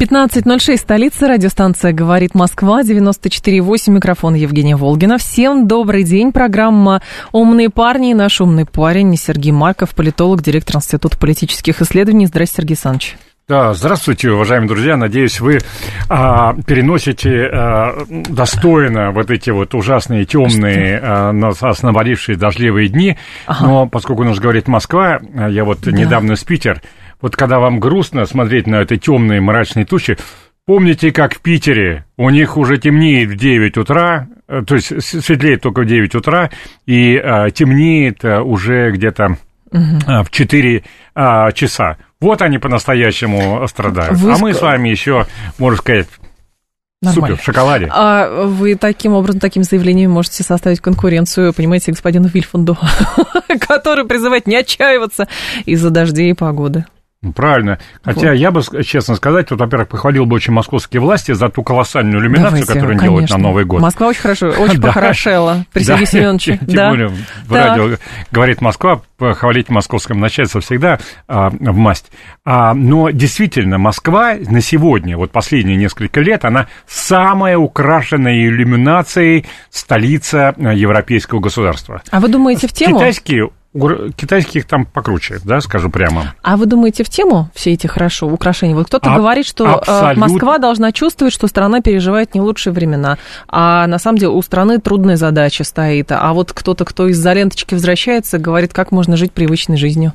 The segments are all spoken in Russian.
15.06, столица, радиостанция «Говорит Москва», 94.8, микрофон Евгения Волгина. Всем добрый день, программа «Умные парни» и наш умный парень Сергей Марков, политолог, директор Института политических исследований. Здравствуйте, Сергей Александрович. Да, здравствуйте, уважаемые друзья. Надеюсь, вы а, переносите а, достойно вот эти вот ужасные темные, а, нас навалившие дождливые дни. Ага. Но поскольку у нас говорит Москва, я вот да. недавно с Питер вот когда вам грустно смотреть на эти темные мрачные тучи, помните, как в Питере у них уже темнеет в 9 утра, э, то есть светлеет только в 9 утра, и а, темнеет а, уже где-то а, в 4 а, часа. Вот они по-настоящему страдают. Вы... А мы с вами еще, можно сказать, Нормально. Супер, в шоколаде. А вы таким образом, таким заявлением можете составить конкуренцию, понимаете, господину Вильфанду, который призывает не отчаиваться из-за дождей и погоды. Ну, правильно. Хотя вот. я бы, честно сказать, вот, во-первых, похвалил бы очень московские власти за ту колоссальную иллюминацию, Давайте, которую они делают на Новый год. Москва очень хорошо, очень похорошела при Сергее Семеновиче. Тем более в радио говорит Москва, похвалить московском начальстве всегда а, в масть. А, но действительно, Москва на сегодня, вот последние несколько лет, она самая украшенная иллюминацией столица а, европейского государства. А вы думаете в тему? Китайские Китайских там покруче, да, скажу прямо. А вы думаете, в тему все эти хорошо украшения? Вот кто-то а, говорит, что э, абсолют... Москва должна чувствовать, что страна переживает не лучшие времена, а на самом деле у страны трудная задача стоит. А вот кто-то, кто из-за ленточки возвращается, говорит, как можно жить привычной жизнью.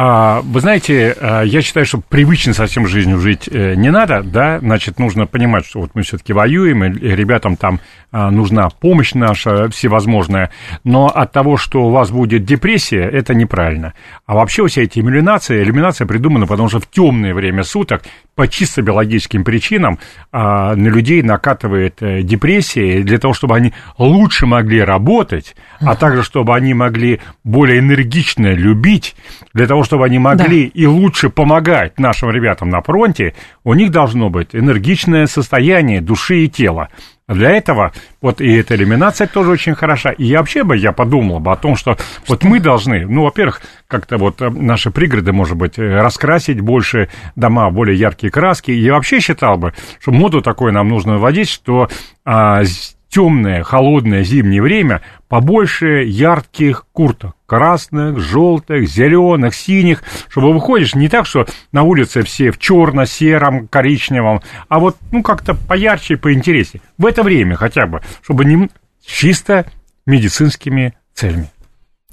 А, вы знаете, а, я считаю, что привычно совсем жизнью жить э, не надо, да, значит, нужно понимать, что вот мы все-таки воюем, и ребятам там а, нужна помощь наша всевозможная, но от того, что у вас будет депрессия, это неправильно. А вообще все эти иллюминации, иллюминация придумана, потому что в темное время суток по чисто биологическим причинам на людей накатывает э, депрессия, для того, чтобы они лучше могли работать, а также чтобы они могли более энергично любить, для того, чтобы они могли да. и лучше помогать нашим ребятам на фронте, у них должно быть энергичное состояние души и тела. Для этого вот и эта иллюминация тоже очень хороша. И вообще бы я подумал бы о том, что вот мы должны, ну, во-первых, как-то вот э, наши пригороды, может быть, э, раскрасить больше дома, более яркие краски. И вообще считал бы, что моду такой нам нужно вводить, что а, темное, холодное зимнее время побольше ярких курток. Красных, желтых, зеленых, синих, чтобы выходишь не так, что на улице все в черно-сером, коричневом, а вот, ну, как-то поярче и поинтереснее. В это время хотя бы, чтобы не чисто медицинскими целями.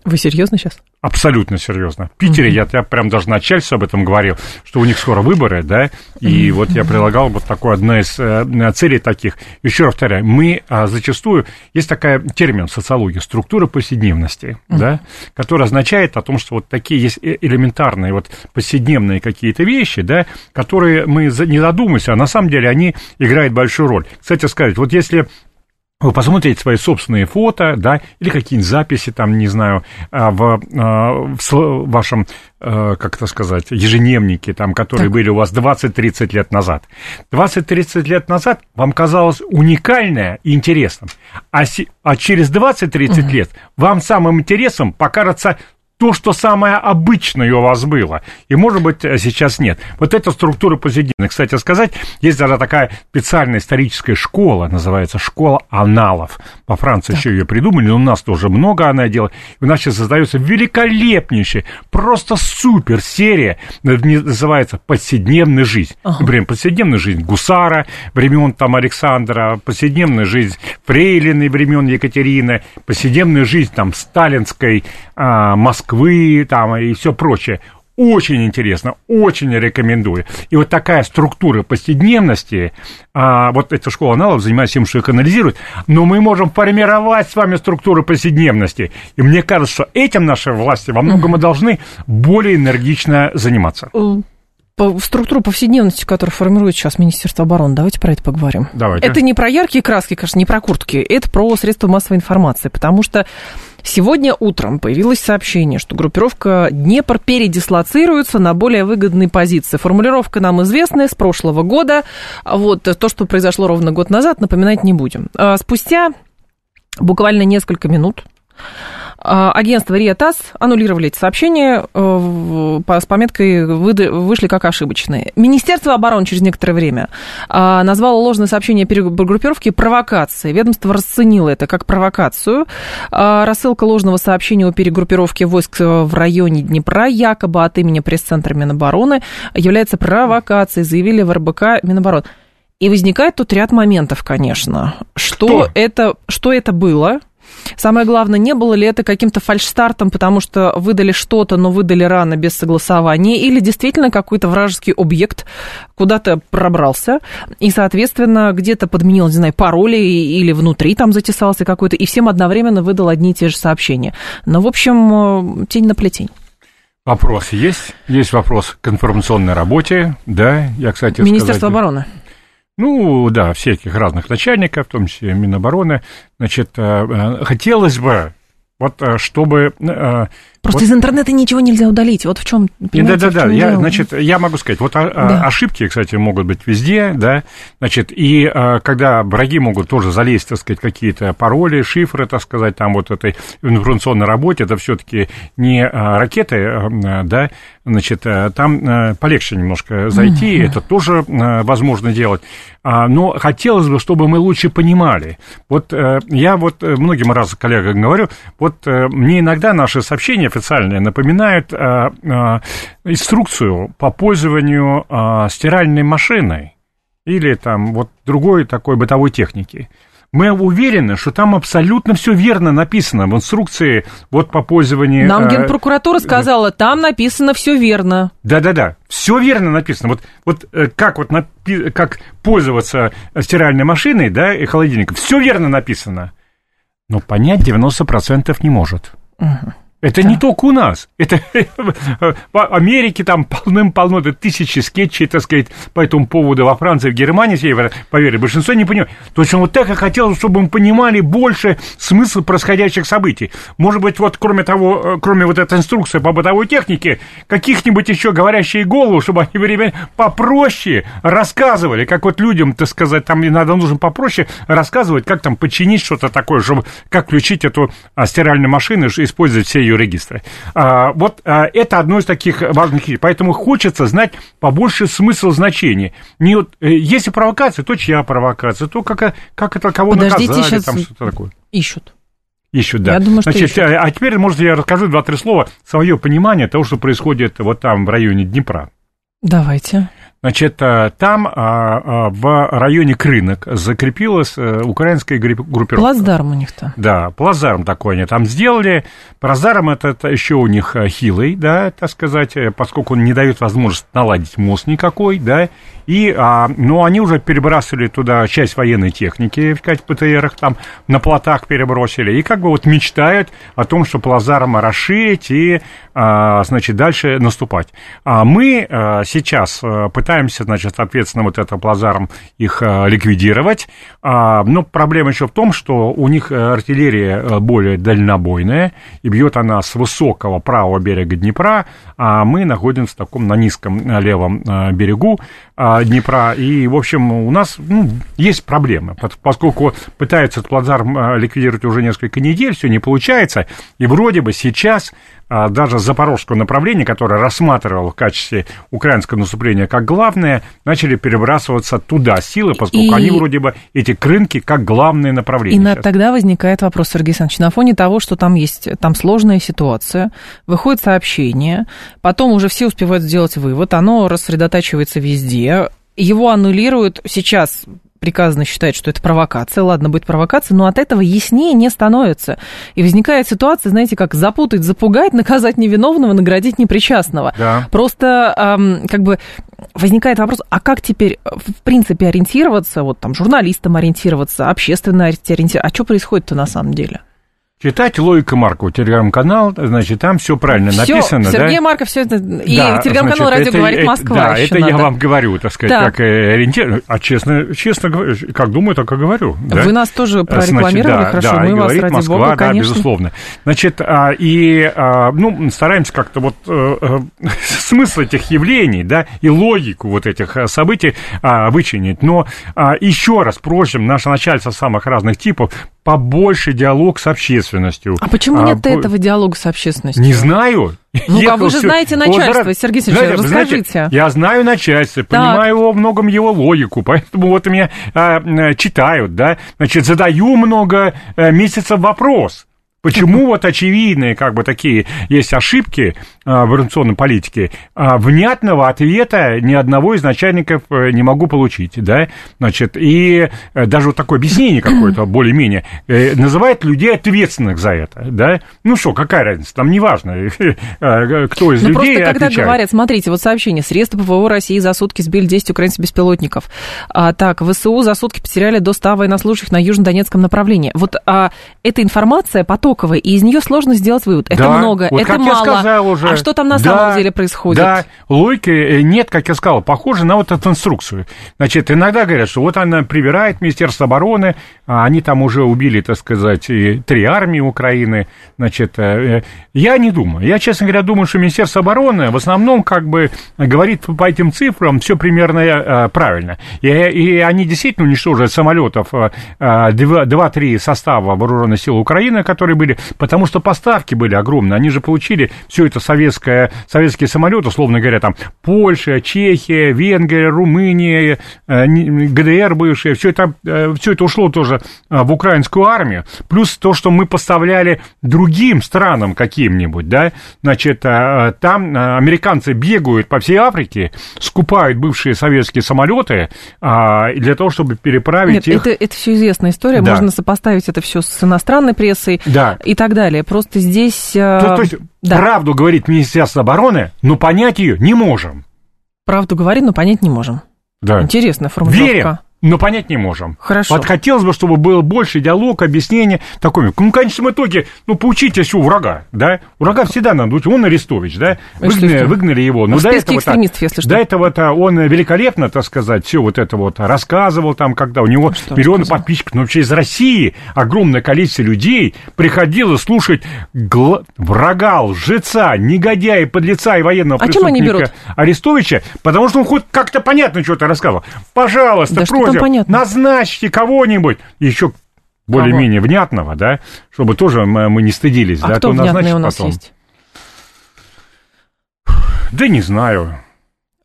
Вы серьезно сейчас? Абсолютно серьезно. В Питере mm-hmm. я, я прям даже начальству об этом говорил, что у них скоро выборы, да, и mm-hmm. вот я прилагал вот такой, одна из э, целей таких. Еще раз повторяю, мы а, зачастую, есть такая термин в социологии, структура повседневности, mm-hmm. да, который означает о том, что вот такие есть э, элементарные вот повседневные какие-то вещи, да, которые мы не задумываемся, а на самом деле они играют большую роль. Кстати сказать, вот если вы посмотрите свои собственные фото, да, или какие-нибудь записи, там, не знаю, а, в, а, в вашем, а, как это сказать, ежедневнике, там, которые так. были у вас 20-30 лет назад. 20-30 лет назад вам казалось уникальное и интересным, а, а через 20-30 угу. лет вам самым интересным покажется то, что самое обычное у вас было. И, может быть, сейчас нет. Вот эта структура повседневной. Кстати сказать, есть даже такая специальная историческая школа, называется школа аналов. По Франции так. еще ее придумали, но у нас тоже много она делает. У нас сейчас создается великолепнейшая, просто супер серия, называется «Повседневная жизнь». Ага. Например, повседневная жизнь Гусара, времен там Александра, повседневная жизнь Фрейлины, времен Екатерины, повседневная жизнь там сталинской а, Москвы, Москвы там и все прочее. Очень интересно, очень рекомендую. И вот такая структура повседневности, а, вот эта школа аналогов занимается тем, что их анализирует, но мы можем формировать с вами структуру повседневности. И мне кажется, что этим наши власти во многом и должны более энергично заниматься. по, структуру повседневности, которую формирует сейчас Министерство обороны. Давайте про это поговорим. Давайте. Это не про яркие краски, конечно, не про куртки, это про средства массовой информации, потому что Сегодня утром появилось сообщение, что группировка Днепр передислоцируется на более выгодные позиции. Формулировка нам известная с прошлого года. Вот то, что произошло ровно год назад, напоминать не будем. А спустя буквально несколько минут агентство РИА ТАСС аннулировали эти сообщения э, с пометкой вышли как ошибочные. Министерство обороны через некоторое время а, назвало ложное сообщение группировки провокацией. Ведомство расценило это как провокацию. А, рассылка ложного сообщения о перегруппировке войск в районе Днепра якобы от имени пресс-центра Минобороны является провокацией, заявили в РБК Минобороны. И возникает тут ряд моментов, конечно. Что, что? это, что это было? Самое главное, не было ли это каким-то фальшстартом, потому что выдали что-то, но выдали рано, без согласования, или действительно какой-то вражеский объект куда-то пробрался, и, соответственно, где-то подменил, не знаю, пароли или внутри там затесался какой-то, и всем одновременно выдал одни и те же сообщения. Но, в общем, э, тень на плетень. Вопрос есть. Есть вопрос к информационной работе, да, я, кстати, Министерство сказать... обороны. Ну, да, всяких разных начальников, в том числе Минобороны. Значит, э, э, хотелось бы, вот чтобы э, Просто вот. из интернета ничего нельзя удалить. Вот в чем. Да, да, да. Я, значит, я могу сказать, вот а, а, да. ошибки, кстати, могут быть везде, да. Значит, и а, когда враги могут тоже залезть, так сказать, какие-то пароли, шифры, так сказать, там вот этой информационной работе, это все-таки не ракеты, да, значит, там полегче немножко зайти, mm-hmm. это тоже возможно делать. Но хотелось бы, чтобы мы лучше понимали. Вот я вот многим раз коллегам говорю, вот мне иногда наши сообщения официальные напоминают а, а, инструкцию по пользованию а, стиральной машиной или там вот другой такой бытовой техники. Мы уверены, что там абсолютно все верно написано в инструкции вот по пользованию. Нам Генпрокуратура сказала, там написано все верно. Да-да-да, все верно написано. Вот, вот э, как вот как пользоваться стиральной машиной, да, и холодильником, все верно написано. Но понять 90% не может. Угу. Это да. не только у нас. Это в Америке там полным-полно, это тысячи скетчей, так сказать, по этому поводу во Франции, в Германии, поверьте, большинство не понимает. Точно вот так и хотелось, чтобы мы понимали больше смысл происходящих событий. Может быть, вот кроме того, э, кроме вот этой инструкции по бытовой технике, каких-нибудь еще говорящие голову, чтобы они время попроще рассказывали, как вот людям, так сказать, там иногда нужно попроще рассказывать, как там починить что-то такое, чтобы как включить эту а, стиральную машину использовать все ее регистра. А, вот а, это одно из таких важных Поэтому хочется знать побольше смысл значения. Не вот, э, если провокация, то чья провокация, то как, как это кого Подождите, наказали, там что-то такое. Ищут. Ищут, да. Я думаю, что Значит, ищут. А, а теперь, может, я расскажу два-три слова, свое понимание того, что происходит вот там, в районе Днепра. Давайте. Значит, э, там а, а, в районе Крынок закрепилась э, украинская группировка. Плацдарм у них там. Да, плацдарм такой они там сделали. Плацдарм это, это еще у них э, хилый, да, так сказать, поскольку он не дает возможность наладить мост никакой, да, и, а, ну, они уже перебрасывали туда часть военной техники, в ПТРах там на плотах перебросили, и как бы вот мечтают о том, что плацдарм расширить и, а, значит, дальше наступать. А мы а, сейчас пытаемся пытаемся, значит, соответственно, вот это плазаром их э, ликвидировать. А, но проблема еще в том, что у них э, артиллерия э, более дальнобойная, и бьет она с высокого правого берега Днепра, а мы находимся в таком на низком левом берегу Днепра. И, в общем, у нас ну, есть проблемы, поскольку пытаются этот плацдарм ликвидировать уже несколько недель, все не получается, и вроде бы сейчас даже запорожского направления, которое рассматривало в качестве украинского наступления как главное, начали перебрасываться туда силы, поскольку и... они вроде бы, эти крынки, как главное направление. И на, тогда возникает вопрос, Сергей Александрович, на фоне того, что там есть, там сложная ситуация, выходит сообщение, потом уже все успевают сделать вывод, оно рассредотачивается везде, его аннулируют сейчас приказано считать, что это провокация. Ладно, будет провокация, но от этого яснее не становится. И возникает ситуация, знаете, как запутать, запугать, наказать невиновного, наградить непричастного. Да. Просто эм, как бы возникает вопрос, а как теперь, в принципе, ориентироваться, вот там журналистам ориентироваться, общественно ориентироваться, а что происходит-то на самом деле? Читать Логика Маркова, телеграм-канал, значит, там все правильно всё, написано. Сергей да? Марков все это. И да, телеграм-канал «Радио это, говорит Москва» Да, это надо. я вам говорю, так сказать, Так. как э, ориентир. А честно, честно говоря, как думаю, так и говорю. да. Вы нас тоже прорекламировали, Значит, да, хорошо, да, мы и вас, говорит ради Москва, бога, да, конечно. безусловно. Значит, а, и, а, ну, стараемся как-то вот э, э, смысл этих явлений, да, и логику вот этих э, событий а, вычленить. Но а, еще раз просим наше начальство самых разных типов побольше диалог с общественностью. А почему А, нет по- этого диалога с общественностью? Не знаю. Ну-ка, Ехал вы же всё- знаете Вот, начальство, да, Сергей Сергеевич, знаете, вы знаете, расскажите. я знаю начальство, понимаю во многом его логику, поэтому вот меня а, читают, да, значит, задаю много э, месяцев вопрос. Почему вот очевидные, как бы такие есть ошибки а, в информационной политике, а, внятного ответа ни одного из начальников э, не могу получить, да, значит, и э, даже вот такое объяснение какое-то более-менее э, называет людей ответственных за это, да, ну что, какая разница, там неважно, кто из Ну, людей просто когда отвечает. говорят, смотрите, вот сообщение, средства ПВО России за сутки сбили 10 украинских беспилотников. А, так, ВСУ за сутки потеряли до 100 военнослужащих на южно-донецком направлении. Вот а, эта информация потоковая, и из нее сложно сделать вывод. Это Да, много, вот это мало. Я сказал уже. А что там на Да, самом деле происходит? Да, логики э, нет, как я сказал, похоже на вот эту инструкцию. Значит, иногда говорят, что вот она привирает Министерство обороны, а они там уже убили, так сказать, три армии Украины. Значит, э, э, я не думаю. Я, честно говоря, думаю, что Министерство обороны в основном как бы говорит по этим цифрам все примерно правильно. И, и они действительно уничтожили самолетов э, э, 2-3 состава вооруженных сил Украины, которые были, потому что поставки были огромные. Они же получили все это советское, советские самолеты, условно говоря, там Польша, Чехия, Венгрия, Румыния, э, ГДР бывшие, все это, все это ушло тоже э, в украинскую армию. Плюс то, что мы поставляли другим странам каким-нибудь, да, значит, э, там э, американцы бегают по всей Африке, скупают бывшие советские самолеты а, для того, чтобы переправить Нет, их. это, это все известная история, Да. можно сопоставить это все с иностранной прессой Да. и так далее. Просто здесь... э, То, то есть да. правду говорит Министерство обороны, но понять ее не можем. Правду говорит, но понять не можем. Да. Интересная формулировка. Верим, но понять не можем. Хорошо. Вот хотелось бы, чтобы было больше диалог, объяснение такое. Ну, в конечном итоге, ну, поучитесь у врага, да? Врага всегда надо учить. Он Арестович, да? Ну, Выгнали, выгнали его. В Ну, до этого экстремистов, если что. До этого-то он великолепно, так сказать, все вот это вот рассказывал там, когда у него Что миллионы рассказывал? подписчиков. Но вообще из России огромное количество людей приходило слушать гла- врага, лжеца, негодяя, подлеца и военного А чем они преступника Арестовича, потому что он хоть как-то понятно что-то рассказывал. Пожалуйста, Да что просим, понятно? назначьте кого-нибудь еще более-менее внятного, да, чтобы тоже мы, не стыдились, А да, кто то внятный у нас потом. есть? Да не знаю.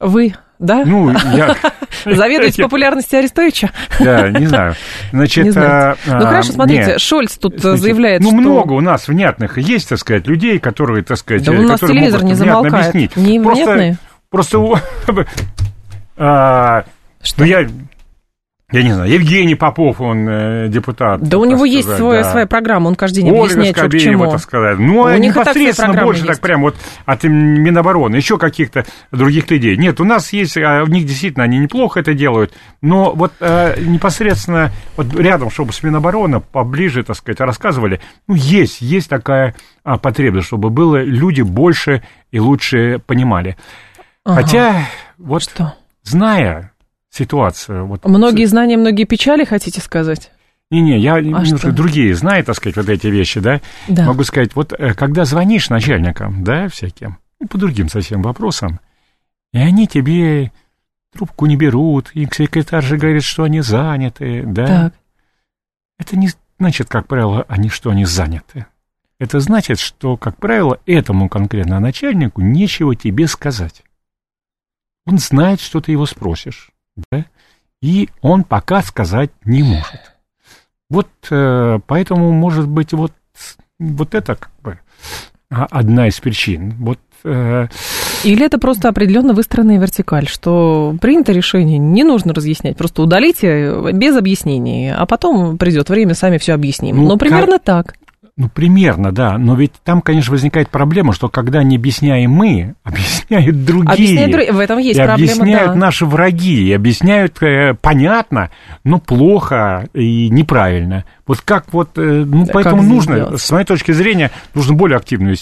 Вы, да? Ну, я... Заведуете популярностью Арестовича? Да, не знаю. Значит, Не а, Ну а, хорошо, смотрите, нет. Шольц тут Значит, заявляет, ну, что... много у нас внятных есть, так сказать, людей, которые, так сказать, Да у нас телевизор не замолкает. объяснить. Не Просто- внятные? Просто, а, Что? ну, я, я не знаю, Евгений Попов, он э, депутат. Да у него есть сказать, свой- да. своя программа, он каждый день Ольга объясняет, что к Скобеева, чему. так сказать. Ну, У а них непосредственно больше есть. так прям вот от Минобороны, еще каких-то других людей. Нет, у нас есть, а, у них действительно, они неплохо это делают, но вот а, непосредственно вот рядом, чтобы с Минобороны поближе, так сказать, рассказывали, ну, есть, есть такая а, потребность, чтобы было люди больше и лучше понимали. Ага. Хотя, вот Что? зная ситуацию... Вот, Многие знания, многие печали, хотите сказать? Не-не, я немножко что? другие знаю, так сказать, вот эти вещи, да? Да. Могу сказать, вот э, когда звонишь начальникам, да, всяким, ну, по другим совсем вопросам, и они тебе трубку не берут, и секретарь же говорит, что они заняты, да? Так. Это не значит, как правило, они что они заняты. Это значит, что, как правило, этому конкретно начальнику нечего тебе сказать. Он знает, что ты его спросишь, да? и он пока сказать не может. Вот э, поэтому, может быть, вот, вот это как бы а, одна из причин. Вот э, Или это просто определенно выстроенная вертикаль, что принято решение, не нужно разъяснять, просто удалите без объяснений, а потом придет время, сами все объясним. Ну, Но примерно так. Ну, примерно, да. Но ведь там, конечно, возникает проблема, что когда не объясняем мы, объясняют другие. Объясняют в этом есть и проблема, объясняют да. наши враги. И объясняют э, понятно, но плохо и неправильно. Вот как вот, э, ну, Да, поэтому нужно, сделать? с моей точки зрения, нужно более активную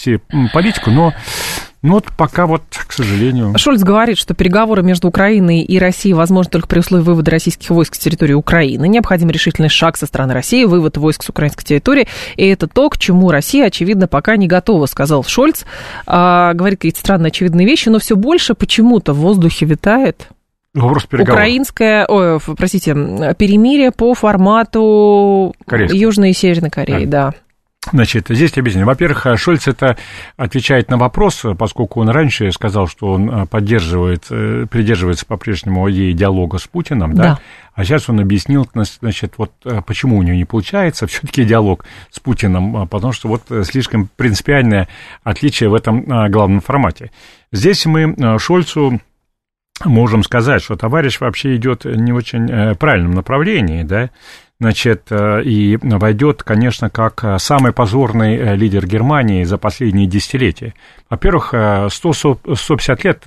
политику, но ну, вот пока вот, к сожалению... Шольц говорит, что переговоры между Украиной и Россией возможны только при условии вывода российских войск с территории Украины. Необходим решительный шаг со стороны России, вывод войск с украинской территории. И это то, к чему Россия, очевидно, пока не готова, сказал Шольц. А, говорит какие-то странные очевидные вещи, но все больше почему-то в воздухе витает Вопрос переговоров. украинское, ой, простите, перемирие по формату Корейского. Южной и Северной Кореи, да. Значит, здесь объяснение. Во-первых, Шольц это отвечает на вопрос, поскольку он раньше сказал, что он э, поддерживает, э, придерживается по-прежнему идеи диалога с Путиным, да? Да. А сейчас он объяснил, значит, вот э, почему у него не получается все-таки диалог с Путиным, потому что вот э, слишком принципиальное отличие в этом э, главном формате. Здесь мы э, Шольцу можем сказать, что товарищ вообще идет не очень э, правильном направлении, да, значит, э, и войдет, конечно, как э, самый позорный лидер Германии за последние десятилетия. Во-первых, э, 100, 150 лет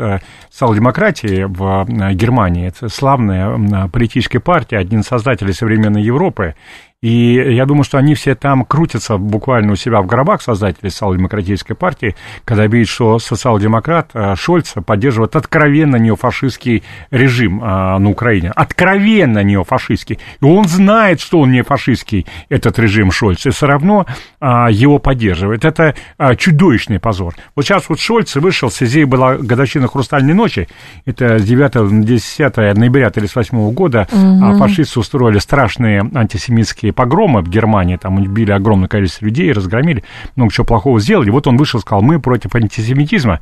социал-демократии в Германии, это славная политическая партия, один из создателей современной Европы, и я думаю, что они все там крутятся буквально у себя в гробах, создатели социал-демократической партии, когда видят, что социал-демократ э, Шольц поддерживает откровенно неофашистский режим э, на Украине. Откровенно неофашистский. И он знает, что он не фашистский, этот режим Шольц, и все равно э, его поддерживает. Это чудовищный позор. Вот сейчас вот Шольц вышел, в связи была годовщина «Хрустальной ночи», это с 9 на 10 ноября 1938 года а фашисты устроили страшные антисемитские погромы в Германии, там убили огромное количество людей, разгромили, много чего плохого сделали. Вот он вышел и сказал, мы против антисемитизма.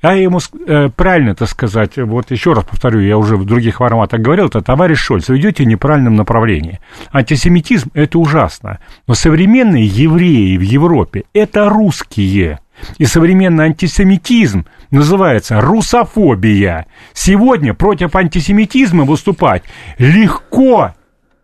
А ему э, правильно это сказать, вот еще раз повторю, я уже в других форматах говорил, это товарищ Шольц, вы идете в неправильном направлении. Антисемитизм – это ужасно, но современные евреи в Европе – это русские. И современный антисемитизм называется русофобия. Сегодня против антисемитизма выступать легко,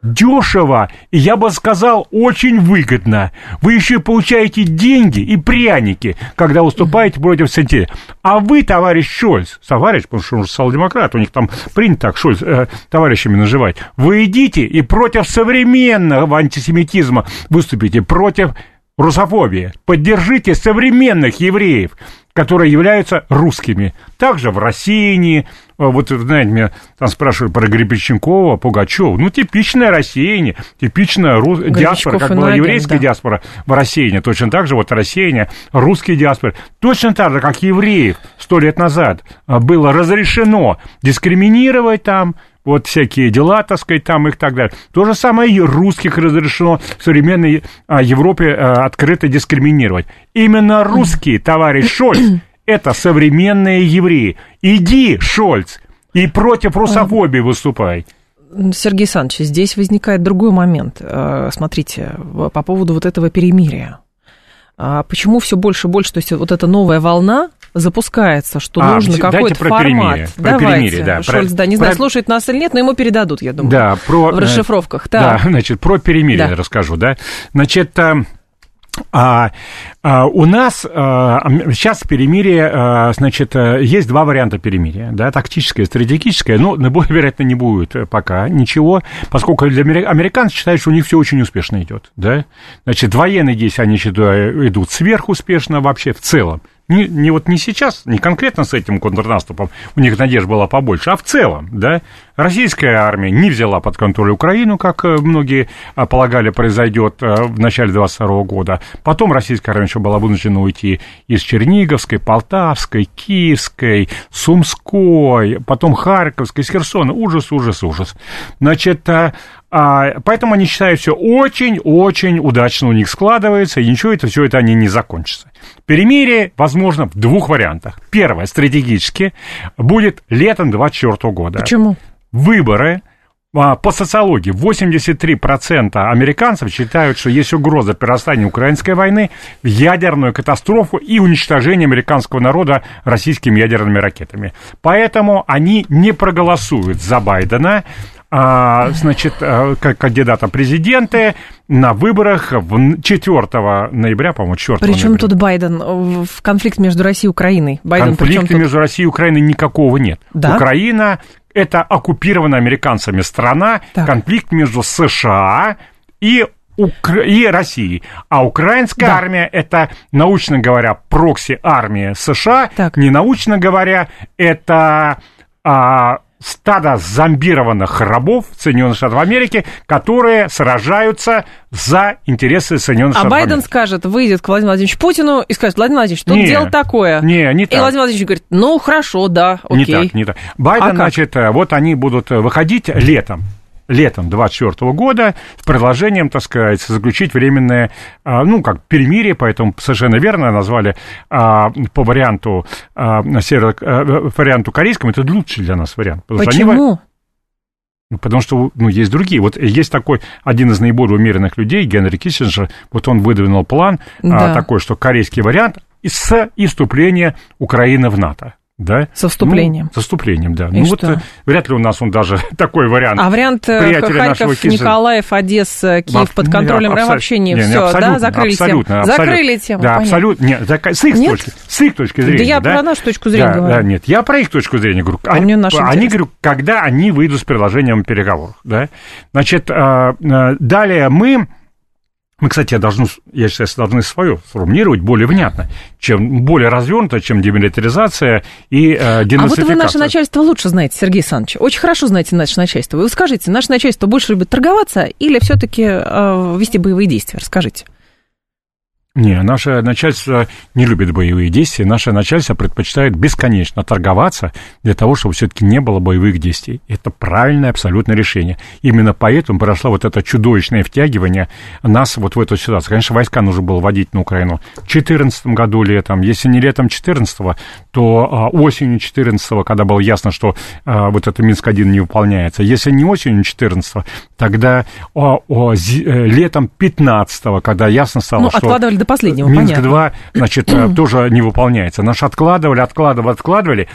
дешево и, я бы сказал, очень выгодно. Вы еще и получаете деньги и пряники, когда выступаете против СНТ. А вы, товарищ Шольц, товарищ, потому что он социал-демократ, у них там принято так Шольц э, товарищами называть, вы идите и против современного антисемитизма выступите, против русофобии. Поддержите современных евреев, которые являются русскими. Также в России, вот, знаете, меня там спрашивают про Гребенщикова, Пугачева. Ну, типичная Россия, типичная рус... диаспора, как была еврейская да. диаспора в России. Точно так же вот Россия, русские диаспоры. Точно так же, как евреев сто лет назад а, было разрешено дискриминировать там, вот всякие дела, так сказать, там их так далее. То же самое и русских разрешено в современной а, Европе а, открыто дискриминировать. Именно русские, товарищ Шольц, это современные евреи. Иди, Шольц, и против русофобии выступай. Сергей Александрович, здесь возникает другой момент. Э, Смотрите, по поводу вот этого перемирия. А Почему все больше и больше, то есть вот эта новая волна запускается, что А, нужно какой-то про формат. перемирие, про Давайте. перемирие, да, про- Шольц, да, не знаю, про- слушает нас или нет, но ему передадут, я думаю. Да, про... В э, расшифровках. Да, Так. значит, про перемирие Да. расскажу, да. Значит, а, а, а, у нас а, сейчас перемирие, а, значит, есть два варианта перемирия, да, тактическое, стратегическое, но наиболее вероятно не будет э, пока ничего, поскольку для амери- американцев считают, что у них все очень успешно идет, да. Значит, военные действия, они считают, идут сверхуспешно вообще в целом. Не, не вот не сейчас, не конкретно с этим контрнаступом, у них надежд была побольше, а в целом, да, российская армия не взяла под контроль Украину, как э, многие а, полагали произойдет э, в начале 22 года. Потом российская армия еще была вынуждена уйти из Черниговской, Полтавской, Киевской, Сумской, потом Харьковской, из Херсона. Ужас, ужас, ужас. Значит, а, поэтому они считают, все очень-очень удачно у них складывается, и ничего это все это они не закончится. Перемирие возможно в двух вариантах. Первое, стратегически, будет летом 24 года. Почему? Выборы а, по социологии 83% американцев считают, что есть угроза перерастания украинской войны в ядерную катастрофу и уничтожение американского народа российскими ядерными ракетами. Поэтому они не проголосуют за Байдена, а, значит, а, как кандидата в президенты на выборах в 4 ноября, по-моему, 4 Причем ноября. тут Байден в в конфликт между Россией и Украиной? Байден Конфликта тут? между Россией и Украиной никакого нет. Да? Украина это оккупированная американцами страна, Так. конфликт между США и Укра... и России. А украинская да. армия это, научно говоря, прокси-армия США. Так. Не научно говоря, это а, стадо зомбированных рабов Соединенных Штатов Америки, которые сражаются за интересы Соединенных а Штатов Америки. А Байден скажет, выйдет к Владимиру Владимировичу Путину и скажет, Владимир Владимирович, тут не, дело такое. Не, не так. И Владимир Владимирович говорит, ну, хорошо, да, окей. Не так, не так. Байден, а значит, как? вот они будут выходить летом летом 24 года с предложением, так сказать, заключить временное, а, ну, как перемирие, поэтому совершенно верно назвали а, по варианту, а, северо, варианту корейскому, это лучший для нас вариант. Почему? Они, ну, потому что, ну, есть другие. Вот есть такой, один из наиболее умеренных людей, Генри Киссинджер, вот он выдвинул план да. а, такой, что корейский вариант с иступления Украины в НАТО да? Со вступлением. Ну, со вступлением, да. И ну что? вот э, вряд ли у нас он даже такой вариант. А вариант э, Харьков, Николаев, Одесса, Киев под контролем ну, вообще не, не все, да? Закрыли абсолютно, тему. Абсолютно, Закрыли тему. Да, абсолютно. Нет, с их нет? точки, с их точки зрения. Да я да? про нашу точку зрения да, говорю. Да, нет, я про их точку зрения говорю. А они, они говорю, когда они выйдут с предложением переговоров, да? Значит, э, далее мы мы, кстати, должны, я считаю, должны свое сформулировать более внятно, чем более развернуто, чем демилитаризация и э, денацификация. А вот вы наше начальство лучше знаете, Сергей Александрович. Очень хорошо знаете наше начальство. Вы скажите, наше начальство больше любит торговаться или все-таки э, вести боевые действия? Расскажите. Не, наше начальство не любит боевые действия. Наше начальство предпочитает бесконечно торговаться для того, чтобы все-таки не было боевых действий. Это правильное абсолютное решение. Именно поэтому прошло вот это чудовищное втягивание нас вот в эту ситуацию. Конечно, войска нужно было вводить на Украину в 2014 году летом. Если не летом 2014, то а, осенью 2014, когда было ясно, что а, вот это Минск-1 не выполняется. Если не осенью 2014, тогда а, э, летом 15, когда ясно стало, ну, что до последнего, Минск-2, значит, э, тоже не выполняется. Наш откладывали, откладывали, откладывали.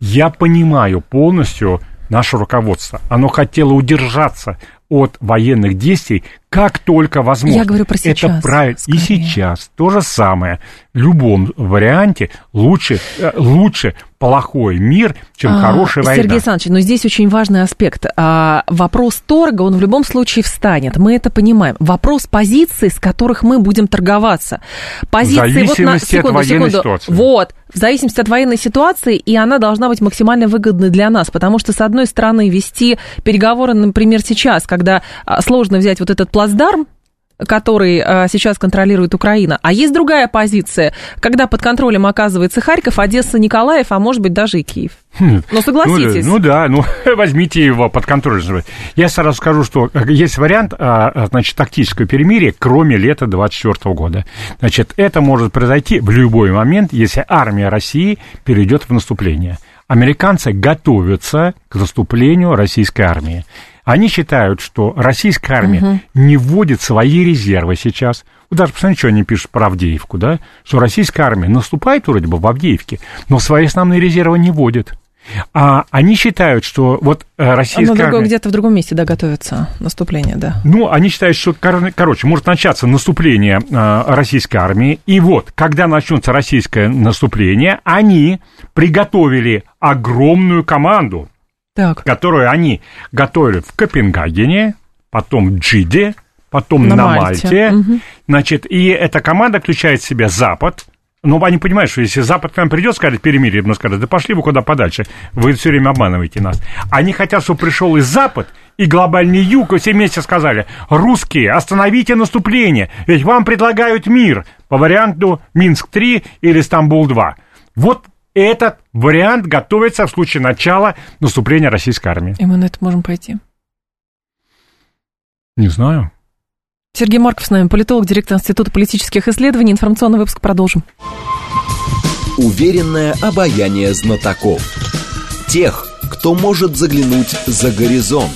Я понимаю полностью наше руководство. Оно хотело удержаться от военных действий как только возможно. Я говорю про сейчас. Это правильно. И сейчас то же самое. В любом варианте лучше, э, лучше плохой мир, чем а, хорошая война. Сергей Александрович, но здесь очень важный аспект. А, вопрос торга, он в любом случае встанет. Мы это понимаем. Вопрос позиций, с которых мы будем торговаться. Позиции, в зависимости вот на, секунду, от военной секунду, ситуации. Вот, в зависимости от военной ситуации, и она должна быть максимально выгодной для нас, потому что, с одной стороны, вести переговоры, например, сейчас, когда а, сложно взять вот этот плацдарм, который а, сейчас контролирует Украина. А есть другая позиция, когда под контролем оказывается Харьков, Одесса, Николаев, а может быть даже и Киев. Хм. Ну, согласитесь. Ну, ну да, ну возьмите его под контроль. Я сразу скажу, что э, есть вариант, а, значит, тактического перемирия, кроме лета 24 года. Значит, это может произойти в любой момент, если армия России перейдет в наступление. Американцы готовятся к наступлению российской армии. Они считают, что российская армия угу. не вводит свои резервы сейчас. Вот даже посмотрите, что они пишут про Авдеевку, да? Что российская армия наступает вроде бы в Авдеевке, но свои основные резервы не вводит. А они считают, что вот э, российская Оно армия... где-то в другом месте, да, готовится наступление, да. Ну, они считают, что, короче, может начаться наступление э, российской армии, и вот, когда начнется российское наступление, они приготовили огромную команду так. которую они готовили в Копенгагене, потом в Джиде, потом на, на Мальте. Мальте. Угу. Значит, и эта команда включает в себя Запад. Ну, они понимают, что если Запад к нам придет, скажет перемирие, мы скажем, да пошли вы куда подальше, вы все время обманываете нас. Они хотят, чтобы пришел и Запад, и глобальный юг, и все вместе сказали, русские, остановите наступление, ведь вам предлагают мир по варианту Минск-3 или Стамбул-2. Вот этот вариант готовится в случае начала наступления российской армии. И мы на это можем пойти? Не знаю. Сергей Марков с нами, политолог, директор Института политических исследований. Информационный выпуск продолжим. Уверенное обаяние знатоков. Тех, кто может заглянуть за горизонт.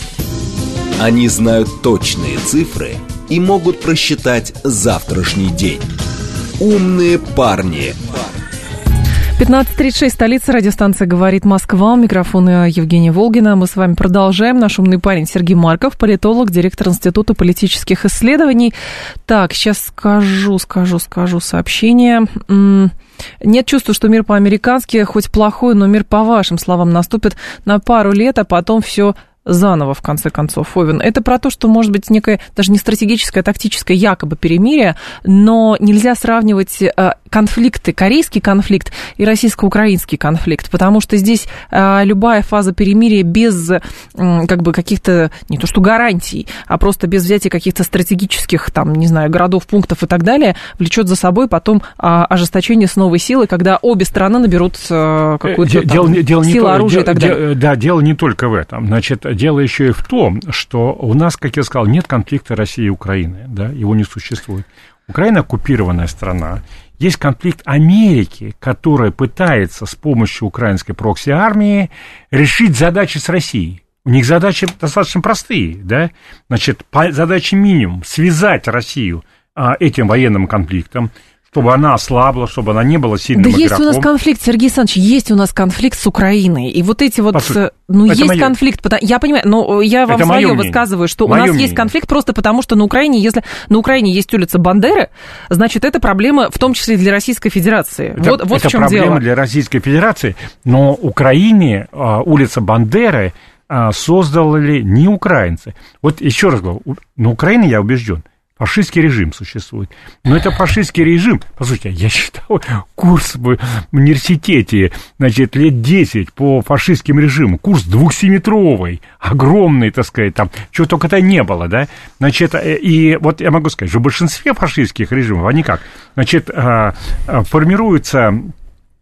Они знают точные цифры и могут просчитать завтрашний день. Умные парни. парни 15.36, столица, радиостанция «Говорит Москва». У микрофона Евгения Волгина. Мы с вами продолжаем. Наш умный парень Сергей Марков, политолог, директор Института политических исследований. Так, сейчас скажу, скажу, скажу сообщение. Нет чувства, что мир по-американски, хоть плохой, но мир по вашим словам наступит на пару лет, а потом все заново, в конце концов, Овен. Это про то, что может быть некое, даже не стратегическое, а тактическое якобы перемирие, но нельзя сравнивать э, конфликты, корейский конфликт и российско-украинский конфликт, потому что здесь э, любая фаза перемирия без как бы каких-то, не то что гарантий, а просто без взятия каких-то стратегических, там, не знаю, городов, пунктов и так далее, влечет за собой потом а, ожесточение с новой силой, когда обе стороны наберут э, какую-то дело, там, дело силу, не то, и так далее. Да, дело не только в этом. Значит, дело еще и в том, что у нас, как я сказал, нет конфликта России и Украины, да, его не существует. Украина оккупированная страна, есть конфликт Америки, которая пытается с помощью украинской прокси-армии решить задачи с Россией. У них задачи достаточно простые, да? Значит, задача минимум – связать Россию а, этим военным конфликтом, чтобы она ослабла, чтобы она не была сильным Да игроком. есть у нас конфликт, Сергей Александрович, есть у нас конфликт с Украиной. И вот эти вот... Послушайте, ну, есть моё... конфликт, я понимаю, но я вам свое высказываю, что моё у нас мнение. есть конфликт просто потому, что на Украине, если на Украине есть улица Бандеры, значит, это проблема в том числе для Российской Федерации. Это, вот, вот это в чем проблема дело. для Российской Федерации, но Украине а, улица Бандеры а, создали не украинцы. Вот еще раз говорю, на Украине я убежден, Фашистский режим существует. Но это фашистский режим. Послушайте, я читал курс в университете, значит, лет 10 по фашистским режимам. Курс двухсимметровый, огромный, так сказать, там, чего только-то не было, да. Значит, э, и вот я могу сказать, что в большинстве фашистских режимов, они как? Значит, а, а, формируются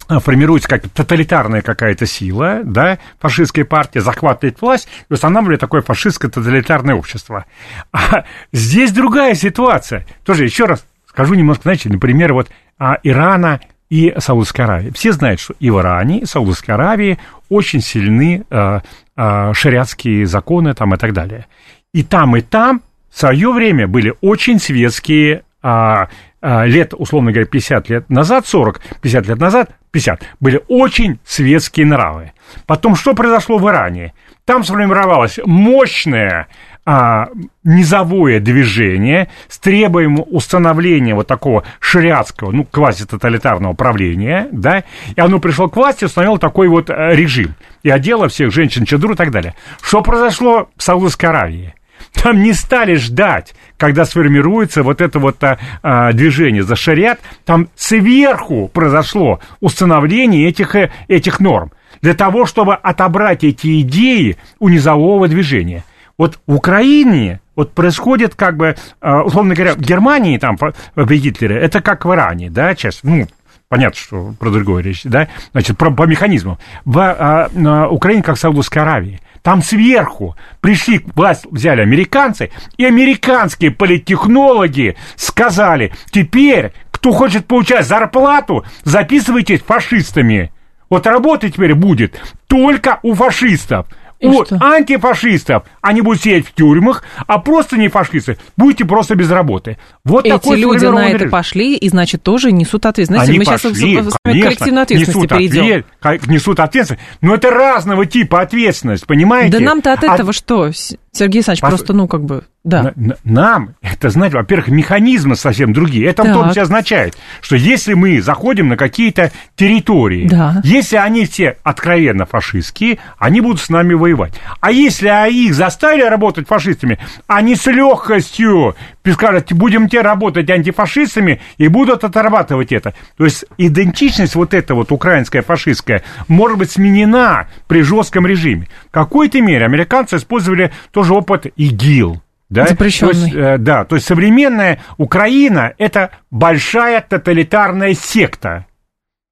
формируется как тоталитарная какая-то сила, да, фашистская партия захватывает власть и устанавливает такое фашистское тоталитарное общество. А здесь другая ситуация. Тоже еще раз скажу немножко, знаете, например, вот а, Ирана и Саудовской Аравии. Все знают, что и в Иране, и в Саудовской Аравии очень сильны а, а, шариатские законы там и так далее. И там, и там в свое время были очень светские а, лет, условно говоря, 50 лет назад, 40, 50 лет назад, 50, были очень светские нравы. Потом, что произошло в Иране? Там сформировалось мощное а, низовое движение с требуемым установления вот такого шариатского, ну, квазитоталитарного правления, да, и оно пришло к власти, установило такой вот э, режим, и одело всех женщин чадру и так далее. Что произошло в Саудовской Аравии? Там не стали ждать, когда сформируется вот это вот а, а, движение за шариат. Там сверху произошло установление этих, э, этих норм для того, чтобы отобрать эти идеи у низового движения. Вот в Украине вот происходит как бы, а, условно говоря, в Германии там при Гитлере, это как в Иране, да, сейчас, ну, понятно, что про другое речь, да, значит, про, по механизму. В а, Украине, как в Саудовской Аравии, там сверху пришли, власть взяли американцы, и американские политтехнологи сказали, теперь, кто хочет получать зарплату, записывайтесь фашистами. Вот работа теперь будет только у фашистов. И у что? антифашистов они будут сидеть в тюрьмах, а просто не фашисты будете просто без работы. Вот Эти такой люди на это режим. пошли и, значит, тоже несут ответственность. Они мы пошли, сейчас к коллективной ответственности несут перейдем. Ответ, несут ответственность, но это разного типа ответственность, понимаете? Да нам-то от, от этого что, Сергей Александрович, Пос... просто, ну, как бы, да. Нам, это, знаете, во-первых, механизмы совсем другие. Это так. в том числе означает, что если мы заходим на какие-то территории, да. если они все откровенно фашистские, они будут с нами воевать. А если их заставили работать фашистами, они с легкостью скажут, будем те работать антифашистами и будут отрабатывать это. То есть идентичность вот эта вот украинская фашистская может быть сменена при жестком режиме. В какой-то мере американцы использовали тоже опыт ИГИЛ. Да? Запрещенный. То есть, э, да, то есть современная Украина – это большая тоталитарная секта.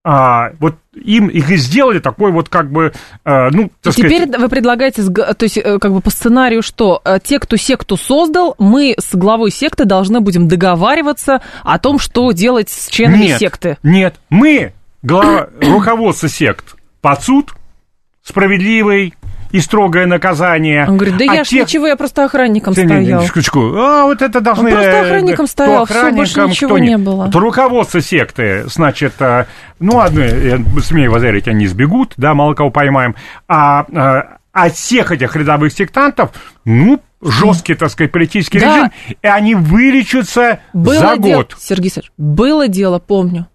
А, вот им их и сделали такой вот как бы, э, ну, так и сказать... Теперь вы предлагаете, то есть э, как бы по сценарию, что те, кто секту создал, мы с главой секты должны будем договариваться о том, что делать с членами нет, секты. Нет, мы, глава, руководство сект, под суд справедливый, и строгое наказание. Он говорит, да а я тех... ж ничего, я просто охранником не, стоял. Не, секундочку. А, вот это должны... Он просто э, охранником стоял, охранником, все, больше ничего не, не было. То руководство секты, значит, э, ну, одно, я смею вас заверить, они сбегут, да, мало кого поймаем, а, а от всех этих рядовых сектантов, ну, жесткий, так сказать, политический да. режим, и они вылечатся было за дело, год. Сергей Сергеевич, было дело, помню,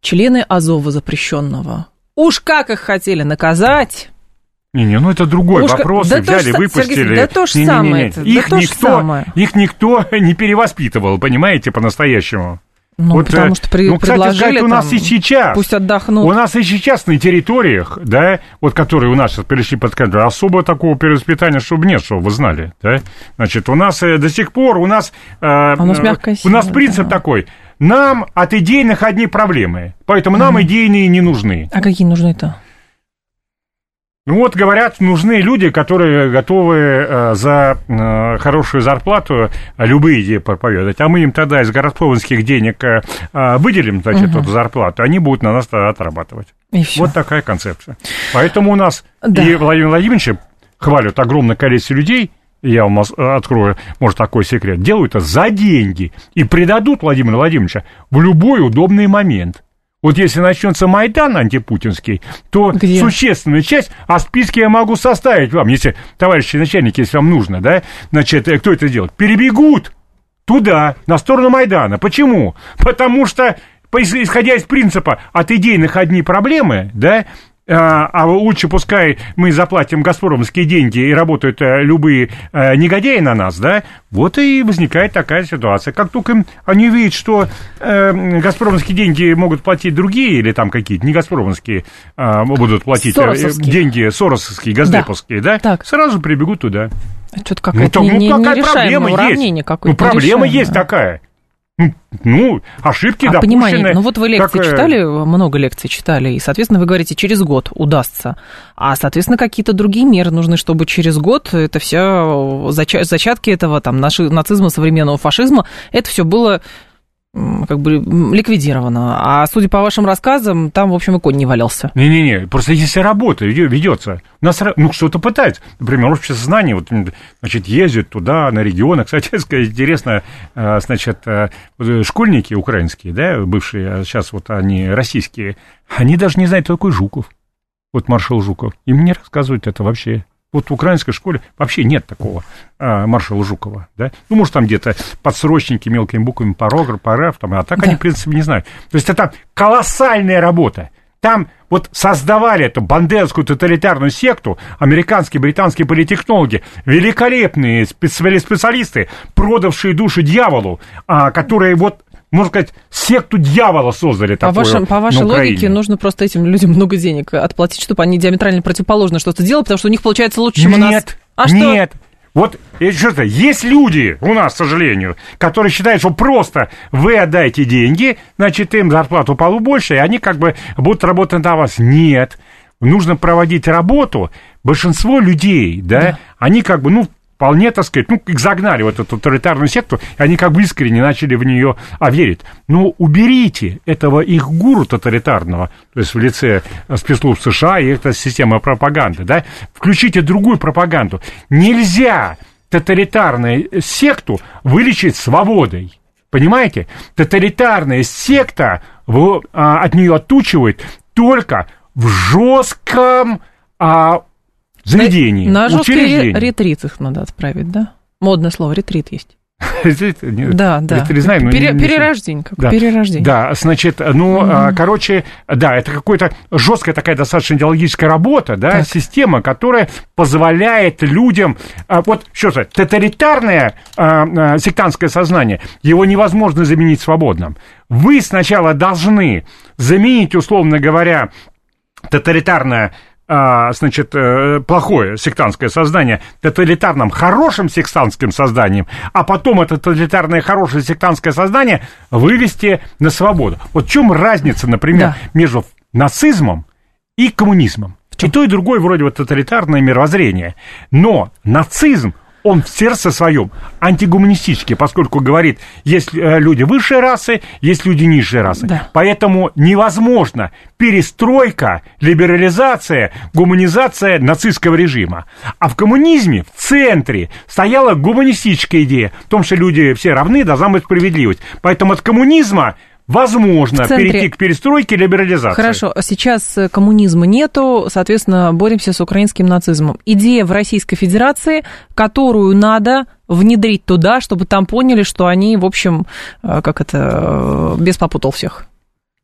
члены Азова запрещенного. Уж как их хотели наказать. Не-не, ну это другой Уж вопрос. Да взяли, то, выпустили. Сергей, да то же не, самое. Не, не, не. Их, да никто, самое. их никто не перевоспитывал, понимаете, по-настоящему. Ну, вот, потому что при, ну, кстати предложили сказать, у нас там, и сейчас, пусть отдохнут. У нас и сейчас на территориях, да, вот которые у нас сейчас перешли под контроль, особо такого перевоспитания, чтобы нет, чтобы вы знали, да. Значит, у нас э, до сих пор, у нас... Э, у нас мягкая сила, У нас принцип да. такой, нам от идейных одни проблемы, поэтому нам mm. идейные не нужны. А какие нужны-то? Ну вот, говорят, нужны люди, которые готовы э, за э, хорошую зарплату любые идеи проповедовать. А мы им тогда из городковских денег э, выделим, значит, угу. эту зарплату, они будут на нас тогда отрабатывать. И все. Вот такая концепция. Поэтому у нас да. и Владимир Владимирович хвалят огромное количество людей, я вам открою, может, такой секрет, делают это за деньги и предадут Владимира Владимировича в любой удобный момент. Вот если начнется Майдан антипутинский, то Где? существенную часть, а списки я могу составить вам, если, товарищи начальники, если вам нужно, да, значит, э, кто это делает? Перебегут туда, на сторону Майдана. Почему? Потому что исходя из принципа от идейных одни проблемы, да, а, а лучше пускай мы заплатим газпромовские деньги и работают э, любые э, негодяи на нас, да, вот и возникает такая ситуация. Как только они видят, что э, газпромовские деньги могут платить другие, или там какие-то не газпромовские э, будут платить Соросовские. деньги соросовские, газдеповские, да, да? сразу прибегут туда. Что-то какая-то ну, не, ну, какая проблема есть. Ну, проблема есть такая. Ну, ошибки а допущены. Понимание, ну вот вы лекции как... читали, много лекций читали, и, соответственно, вы говорите, через год удастся. А, соответственно, какие-то другие меры нужны, чтобы через год это все, зачатки этого, там, наши, нацизма, современного фашизма, это все было как бы ликвидировано. А судя по вашим рассказам, там, в общем, и конь не валялся. Не-не-не, просто если работа ведется, нас ну, что-то пытается. Например, общество знаний, вот, значит, ездят туда, на регионы. Кстати, интересно, э, значит, э, школьники украинские, да, бывшие, а сейчас вот они российские, они даже не знают, кто такой Жуков. Вот маршал Жуков. Им не рассказывают это вообще. Вот в украинской школе вообще нет такого а, маршала Жукова, да? Ну, может, там где-то подсрочники мелкими буквами парограф, параф, там, а так да. они, в принципе, не знают. То есть это колоссальная работа. Там вот создавали эту бандерскую тоталитарную секту американские, британские политехнологи, великолепные специалисты, продавшие души дьяволу, а, которые вот можно сказать, секту дьявола создали по такую вашем, По вашей логике нужно просто этим людям много денег отплатить, чтобы они диаметрально противоположно что-то делали, потому что у них получается лучше, чем нет, у нас. А что? Нет, вот что-то, есть люди у нас, к сожалению, которые считают, что просто вы отдайте деньги, значит, им зарплату больше, и они как бы будут работать на вас. Нет. Нужно проводить работу. Большинство людей, да, да. они как бы, ну, вполне, так сказать, ну, их загнали в эту тоталитарную секту, и они как бы искренне начали в нее а, верить. Но уберите этого их гуру тоталитарного, то есть в лице спецслужб США и эта система пропаганды, да, включите другую пропаганду. Нельзя тоталитарную секту вылечить свободой. Понимаете? Тоталитарная секта в, а, от нее отучивает только в жестком а, заведении, На, на жесткий ретрит их надо отправить, да? Модное слово, ретрит есть. Да, да. Знаем, но Пере, не, перерождение, как да. перерождение. Да, значит, ну, mm-hmm. короче, да, это какая-то жесткая такая достаточно идеологическая работа, да, так. система, которая позволяет людям, а, вот, что сказать, тоталитарное а, сектантское сознание, его невозможно заменить свободным. Вы сначала должны заменить, условно говоря, тоталитарное а, значит, э, плохое сектантское создание тоталитарным хорошим сектантским созданием, а потом это тоталитарное хорошее сектантское создание вывести на свободу. Вот в чем разница, например, да. между нацизмом и коммунизмом? И то, и другое вроде бы тоталитарное мировоззрение. Но нацизм он в сердце своем антигуманистический, поскольку говорит, есть э, люди высшей расы, есть люди низшей расы. Да. Поэтому невозможно перестройка, либерализация, гуманизация нацистского режима. А в коммунизме в центре стояла гуманистическая идея в том, что люди все равны, должна быть справедливость. Поэтому от коммунизма возможно центре... перейти к перестройке либерализации. Хорошо, сейчас э, коммунизма нету, соответственно, боремся с украинским нацизмом. Идея в Российской Федерации, которую надо внедрить туда, чтобы там поняли, что они, в общем, э, как это, э, без попутал всех.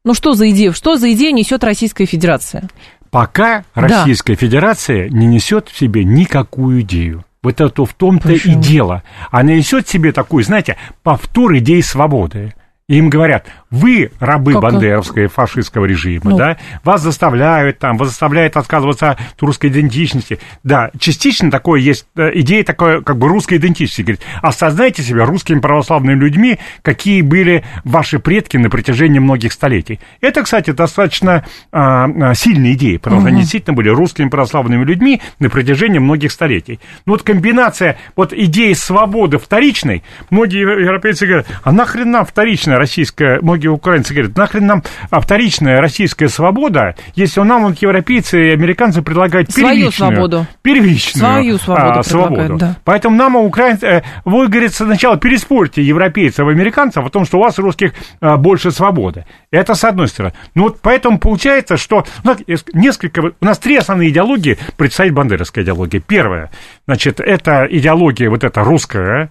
Ну что за идея? Что за идея несет Российская Федерация? пока Российская да. Федерация не несет в себе никакую идею. Вот это в том-то Почему? и дело. Она несет в себе такую, знаете, повтор идеи свободы. И им говорят, вы рабы как бандеровского фашистского режима, ну. да, вас заставляют там, вас заставляют отказываться от русской идентичности. Да, частично такое есть, э, идея такой, как бы русской идентичности. Говорит, осознайте себя русскими православными людьми, какие были ваши предки на протяжении многих столетий. Это, кстати, достаточно а, сильная идея, потому что угу. они действительно были русскими православными людьми на протяжении многих столетий. Ну вот комбинация вот идеи свободы вторичной, многие европейцы говорят, а нахрен нам вторичная российская, многие украинцы говорят, нахрен нам вторичная российская свобода, если нам вот европейцы и американцы предлагают первичную. Свою свободу. Первичную Свою свободу. А, свободу. Да. Поэтому нам, украинцы, э, вы, говорится, сначала переспорьте европейцев и американцев о том, что у вас, русских, а, больше свободы. Это с одной стороны. Ну вот поэтому получается, что ну, несколько... У нас три основные идеологии представить бандеровская идеология. Первая, значит, это идеология вот эта русская, а,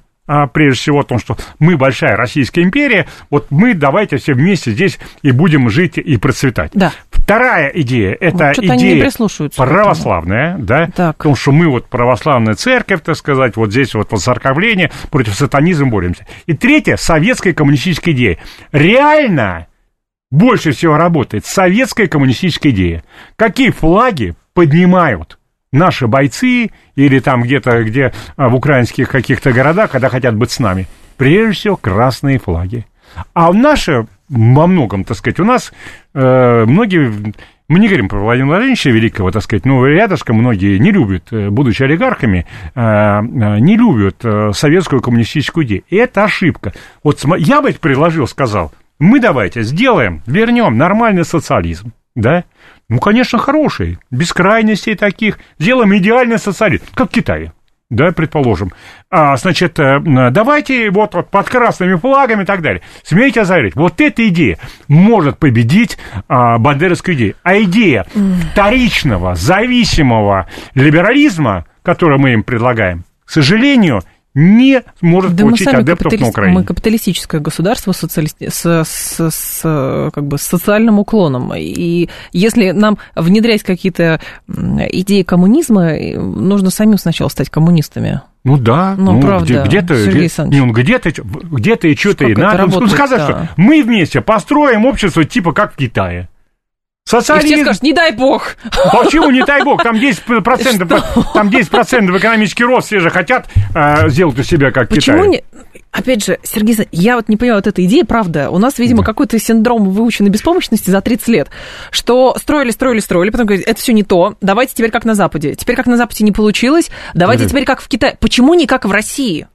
прежде всего о том, что мы большая Российская империя, вот мы давайте все вместе здесь и будем жить и процветать. Да. Вторая идея – это вот идея православная, да, так. том, что мы вот православная церковь, так сказать, вот здесь вот воцерковление, против сатанизма боремся. И третья – советская коммунистическая идея. Реально больше всего работает советская коммунистическая идея. Какие флаги поднимают наши бойцы или там где-то, где а, в украинских каких-то городах, когда хотят быть с нами. Прежде всего, красные флаги. А наши во многом, так сказать, у нас э, многие, мы не говорим про Владимира Владимировича Великого, так сказать, но рядышком многие не любят, э, будучи олигархами, э, э, не любят э, советскую коммунистическую идею. И это ошибка. Вот я бы предложил, сказал, мы давайте сделаем, вернем нормальный социализм, да, ну, конечно, хорошие, без крайностей таких. Сделаем идеальный социализм, как в Китае. Да, предположим. А, значит, э, давайте вот, вот под красными флагами и так далее. Смейте заверить, вот эта идея может победить а, бандеровскую идею. А идея вторичного, зависимого либерализма, которую мы им предлагаем, к сожалению, не может да получить адептов на Украине. Мы капиталистическое государство социали... с, с, с, как бы, с социальным уклоном. И если нам внедрять какие-то идеи коммунизма, нужно самим сначала стать коммунистами. Ну да, ну, ну правда, где-то, Сергей где, ну, где-то, где-то и что-то и надо. Ну, сказать, да. что мы вместе построим общество типа как в Китае. Социализм... И все скажут, не дай бог. Почему не дай бог? Там 10%, там 10 экономический рост, все же хотят э, сделать у себя как Почему Китай. Не... Опять же, Сергей, я вот не понимаю, вот эта идея, правда, у нас, видимо, да. какой-то синдром выученной беспомощности за 30 лет, что строили, строили, строили, потом говорят, это все не то, давайте теперь как на Западе. Теперь как на Западе не получилось, давайте да. теперь как в Китае. Почему не как в России?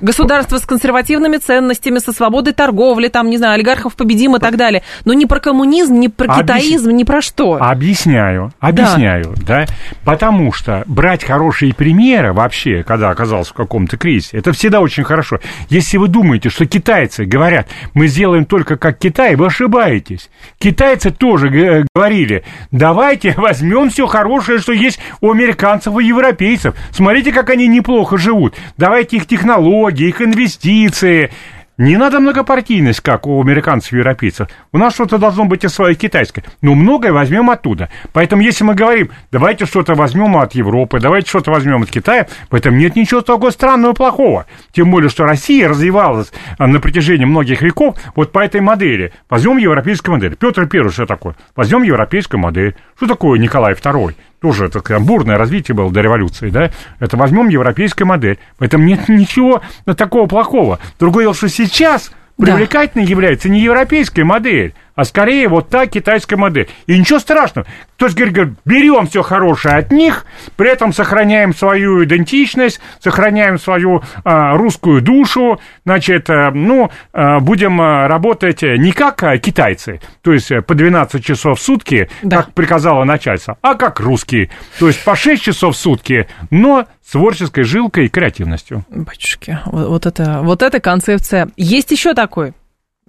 Государство с консервативными ценностями, со свободой торговли, там, не знаю, олигархов победим и так далее. Но не про коммунизм, не про Объяс... китаизм, не про что. Объясняю, объясняю, да. да. Потому что брать хорошие примеры вообще, когда оказался в каком-то кризисе, это всегда очень хорошо. Если вы думаете, что китайцы говорят, мы сделаем только как Китай, вы ошибаетесь. Китайцы тоже говорили, давайте возьмем все хорошее, что есть у американцев и европейцев. Смотрите, как они неплохо живут. Давайте их технологии технологии, их инвестиции. Не надо многопартийность, как у американцев и европейцев. У нас что-то должно быть и свое китайское. Но многое возьмем оттуда. Поэтому, если мы говорим, давайте что-то возьмем от Европы, давайте что-то возьмем от Китая, в этом нет ничего такого странного и плохого. Тем более, что Россия развивалась а, на протяжении многих веков вот по этой модели. Возьмем европейскую модель. Петр Первый что такое? Возьмем европейскую модель. Что такое Николай Второй? Тоже это бурное развитие было до революции, да, это возьмем европейскую модель. В этом нет ничего такого плохого. Другое дело, что сейчас привлекательной да. является не европейская модель, а скорее вот та китайская модель. И ничего страшного. То есть, говорит, берем все хорошее от них, при этом сохраняем свою идентичность, сохраняем свою а, русскую душу, значит, а, ну, а, будем а, работать не как китайцы, то есть по 12 часов в сутки, да. как приказало начальство, а как русские, то есть по 6 часов в сутки, но с творческой жилкой и креативностью. Батюшки, вот, вот, это, вот эта концепция. Есть еще такой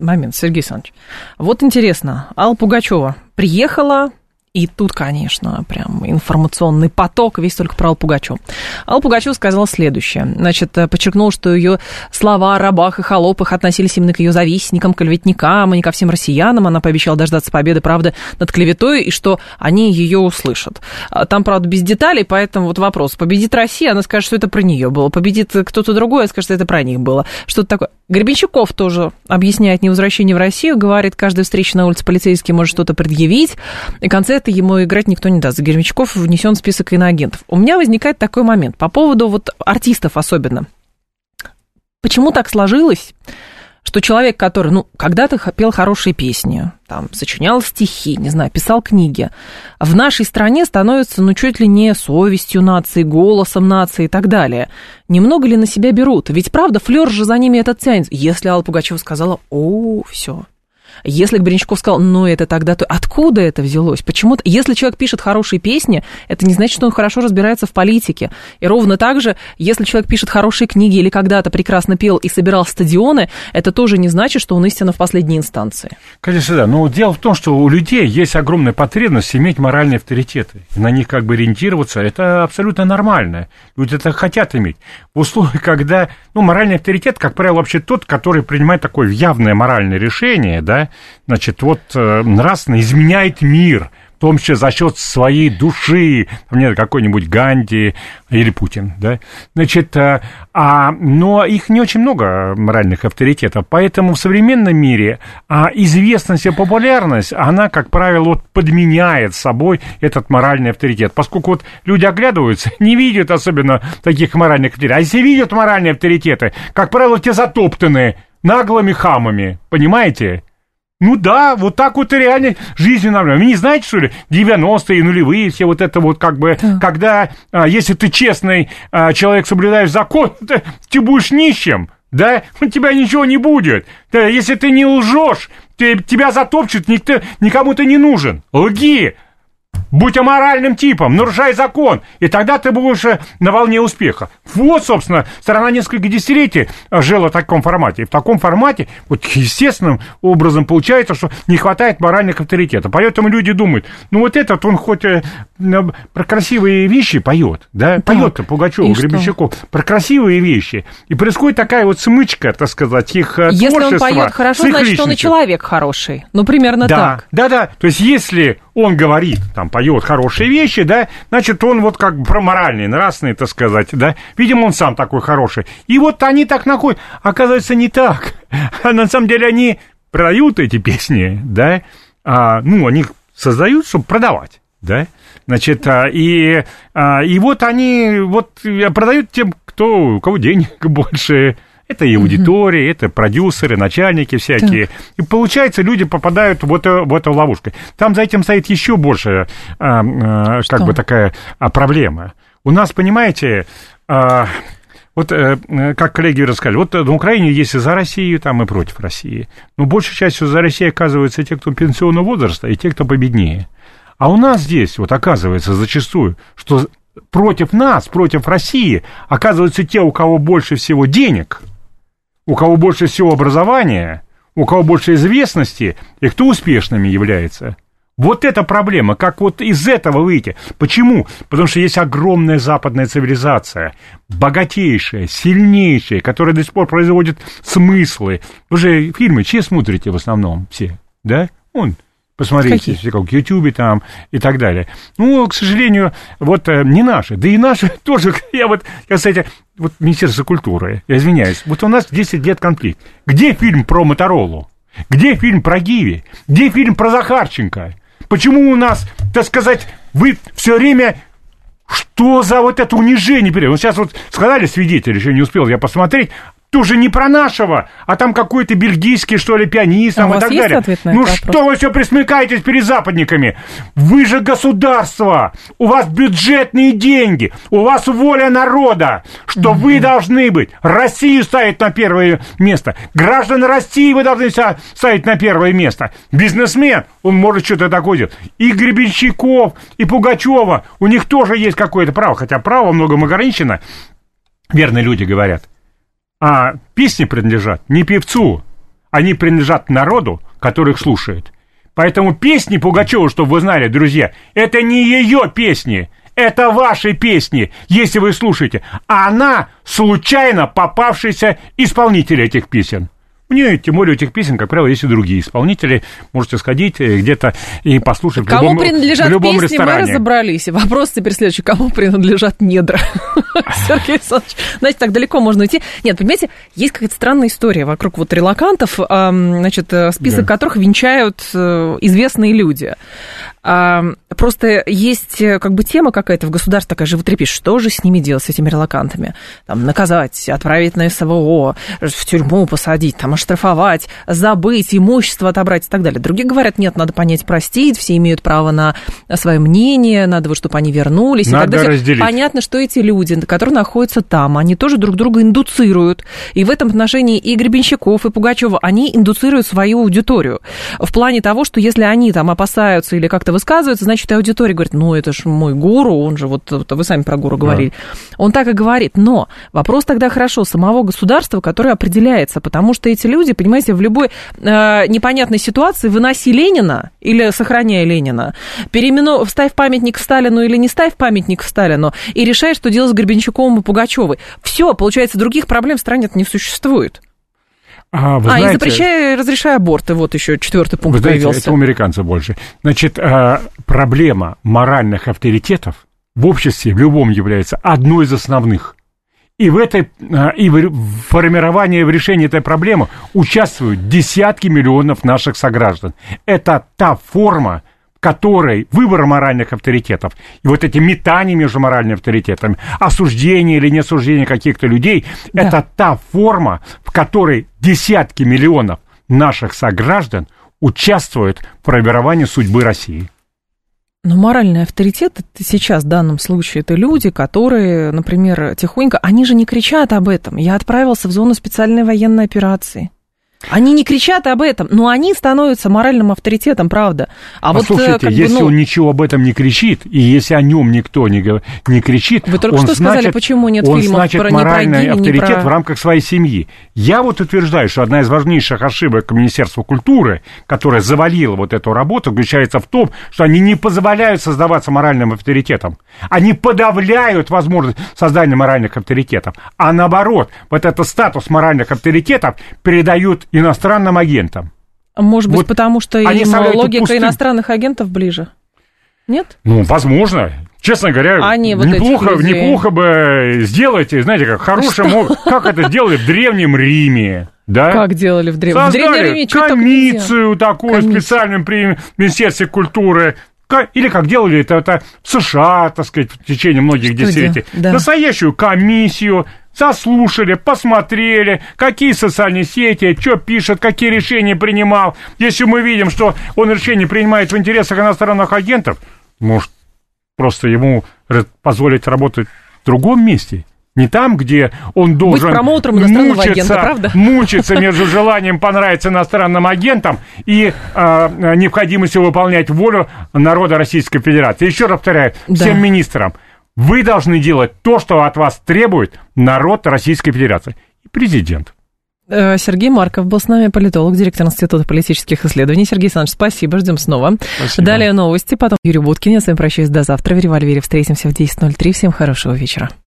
момент, Сергей Александрович. Вот интересно, Алла Пугачева приехала И тут, конечно, прям информационный поток весь только про Аллу Пугачеву. Алла Пугачева сказала следующее. Значит, э, подчеркнул, что ее слова о рабах и холопах относились именно к ее завистникам, клеветникам, а не ко всем россиянам. Она пообещала дождаться победы, правда, над клеветой, и что они ее услышат. А там, правда, без деталей, поэтому вот вопрос. Победит Россия, она скажет, что это про нее было. Победит кто-то другой, она скажет, что это про них было. Что-то такое. Гребенщиков тоже объясняет невозвращение в Россию, говорит, каждая встреча на улице полицейский может что-то предъявить. И в конце это ему играть никто не даст. За Гермичков внесен список иноагентов. У меня возникает такой момент по поводу вот артистов особенно. Почему так сложилось, что человек, который, ну, когда-то пел хорошие песни, там, сочинял стихи, не знаю, писал книги, в нашей стране становится, ну, чуть ли не совестью нации, голосом нации и так далее. Немного ли на себя берут? Ведь, правда, флер же за ними этот тянет. Если Алла Пугачева сказала, о, все, если Гринчков сказал, ну это тогда, то откуда это взялось? Почему-то, если человек пишет хорошие песни, это не значит, что он хорошо разбирается в политике. И ровно так же, если человек пишет хорошие книги или когда-то прекрасно пел и собирал стадионы, это тоже не значит, что он истинно в последней инстанции. Конечно, да. Но дело в том, что у людей есть огромная потребность иметь моральные авторитеты. На них как бы ориентироваться, это абсолютно нормально. Люди это хотят иметь. В условиях, когда, ну, моральный авторитет, как правило, вообще тот, который принимает такое явное моральное решение, да, значит, вот э, нравственно изменяет мир, в том числе за счет своей души, мне какой-нибудь Ганди или Путин, да, значит, а, а, но их не очень много моральных авторитетов, поэтому в современном мире а, известность и популярность, она, как правило, вот подменяет собой этот моральный авторитет, поскольку вот люди оглядываются, не видят особенно таких моральных авторитетов, а если видят моральные авторитеты, как правило, те затоптаны наглыми хамами, понимаете? Ну да, вот так вот и реально жизнь нормально. Вы не знаете, что ли, 90-е, нулевые, все вот это вот как бы, да. когда, а, если ты честный а, человек, соблюдаешь закон, ты, будешь нищим, да, у тебя ничего не будет. Если ты не лжешь, тебя затопчут, никто, никому ты не нужен. Лги, Будь аморальным типом, нарушай закон, и тогда ты будешь э, на волне успеха. Вот, собственно, страна несколько десятилетий э, жила в таком формате. И в таком формате, вот естественным образом получается, что не хватает моральных авторитетов. Поэтому люди думают, ну вот этот, он хоть э, про красивые вещи поет, да, да. поет Пугачев, Гребенщиков, про красивые вещи. И происходит такая вот смычка, так сказать, их Если он поет хорошо, значит, личностью. он и человек хороший. Ну, примерно да, так. Да, да, то есть если он говорит, там, поет хорошие вещи, да, значит, он вот как бы про моральные, нравственные, так сказать, да, видимо, он сам такой хороший. И вот они так находят, оказывается, не так. А на самом деле они продают эти песни, да, а, ну, они создают, чтобы продавать, да, значит, а, и, а, и вот они вот продают тем, кто, у кого денег больше, это и аудитория, это продюсеры, начальники всякие. Так. И получается, люди попадают в эту, в эту ловушку. Там за этим стоит еще больше, а, а, как бы такая а, проблема. У нас, понимаете, а, вот э, как коллеги рассказали, вот на Украине есть и за Россию, там и против России. Но большей частью за Россию оказываются те, кто пенсионного возраста, и те, кто победнее. А у нас здесь, вот оказывается зачастую, что против нас, против России, оказываются те, у кого больше всего денег – у кого больше всего образования, у кого больше известности, и кто успешными является. Вот эта проблема, как вот из этого выйти. Почему? Потому что есть огромная западная цивилизация, богатейшая, сильнейшая, которая до сих пор производит смыслы. Вы же фильмы чьи смотрите в основном все, да? Он, Посмотрите, Какие? как в Ютьюбе там и так далее. Ну, к сожалению, вот э, не наши. Да и наши тоже. Я вот, я, кстати, вот Министерство культуры, я извиняюсь, вот у нас 10 лет конфликт. Где фильм про Моторолу? Где фильм про Гиви? Где фильм про Захарченко? Почему у нас, так сказать, вы все время что за вот это унижение? Вот сейчас вот сказали свидетели, еще не успел я посмотреть, тоже не про нашего, а там какой-то бельгийский, что ли, пианист а там, и так далее. Ну вопрос? что вы все присмыкаетесь перед западниками? Вы же государство, у вас бюджетные деньги, у вас воля народа, что mm-hmm. вы должны быть. Россию ставить на первое место. Граждан России вы должны ставить на первое место. Бизнесмен, он может что-то такое делать. И Гребенщиков, и Пугачева, у них тоже есть какое-то право, хотя право многом ограничено. Верно люди говорят. А песни принадлежат не певцу, они принадлежат народу, который их слушает. Поэтому песни Пугачева, чтобы вы знали, друзья, это не ее песни. Это ваши песни, если вы слушаете. А она случайно попавшийся исполнитель этих песен. Мне, тем более, у этих песен, как правило, есть и другие исполнители. Можете сходить э, где-то и послушать кому в любом, принадлежат в любом песни, ресторане. мы разобрались. Вопрос теперь следующий. Кому принадлежат недра? Сергей Александрович, знаете, так далеко можно уйти. Нет, понимаете, есть какая-то странная история вокруг вот релакантов, значит, э, список которых венчают э, известные люди. Просто есть э, как бы тема какая-то в государстве такая животрепещущая. Что же с ними делать, с этими релакантами? Там, наказать, отправить на СВО, в тюрьму посадить, там, оштрафовать, забыть, имущество отобрать и так далее. Другие говорят, нет, надо понять, простить, все имеют право на свое мнение, надо, вот, чтобы они вернулись. и Надо так далее. разделить. Понятно, что эти люди, которые находятся там, они тоже друг друга индуцируют. И в этом отношении и Гребенщиков, и Пугачева, они индуцируют свою аудиторию. В плане того, что если они там опасаются или как-то высказываются, значит, и аудитория говорит, ну, это же мой гуру, он же, вот, вы сами про гуру говорили. Он так и говорит. Но вопрос тогда хорошо самого государства, которое определяется, потому что эти люди, понимаете, в любой э, непонятной ситуации выноси Ленина или сохраняя Ленина, переимену... ставь памятник Сталину или не ставь памятник Сталину, и решай, что делать с Гребенщиковым и Пугачевой. Все, получается, других проблем в стране не существует. А, вы а, знаете, и запрещай, разрешай аборты, вот еще четвертый пункт Вы знаете, появился. это у американцев больше. Значит, э, проблема моральных авторитетов в обществе в любом является одной из основных. И в этой э, и в формировании, в решении этой проблемы участвуют десятки миллионов наших сограждан. Это та форма, которой выбор моральных авторитетов и вот эти метания между моральными авторитетами, осуждение или неосуждение каких-то людей, Да. это та форма, в которой десятки миллионов наших сограждан участвуют в формировании судьбы России. Но моральный авторитет это сейчас в данном случае это люди, которые, например, тихонько, они же не кричат об этом. Я отправился в зону специальной военной операции. Они не кричат об этом, но они становятся моральным авторитетом, правда. А вот, э, Послушайте, как бы, если ну, он ничего об этом не кричит, и если о нем никто не, не кричит, Вы только он что сказали, значит, почему нет он фильмов значит про- моральный авторитет про- в рамках своей семьи. Я вот утверждаю, что одна из важнейших ошибок Министерства культуры, которая завалила вот эту работу, заключается в том, что они не позволяют создаваться моральным авторитетом. Они подавляют возможность создания моральных авторитетов. А наоборот, вот этот статус моральных авторитетов передают иностранным агентам. может быть, вот потому что они им логика пустым. иностранных агентов ближе. Нет? Ну, возможно. Честно говоря, Они вот неплохо, людей. неплохо бы сделать, знаете, как хорошим, мог- как это делали в Древнем Риме, да? Как делали в Древнем в Древнем Риме? комиссию такую Комиссию. специальную при Министерстве культуры. Или как делали это, это в США, так сказать, в течение многих Что десятилетий. де- да. Настоящую комиссию, заслушали, посмотрели, какие социальные сети, что пишет, какие решения принимал. Если мы видим, что он решения принимает в интересах иностранных агентов, может, просто ему позволить работать в другом месте? Не там, где он должен промоутером иностранного мучиться, агента, правда? мучиться между желанием понравиться иностранным агентам и а, необходимостью выполнять волю народа Российской Федерации. Еще раз повторяю, Да. всем министрам, вы должны делать то, что от вас требует народ Российской Федерации и президент. Э, Сергей Марков был с нами, политолог, директор Института политических исследований. Сергей Александрович, спасибо, ждем снова. Спасибо. Далее новости, потом Юрий Буткин. Я с вами прощаюсь до завтра. В «Револьвере» встретимся в 10.03. Всем хорошего вечера.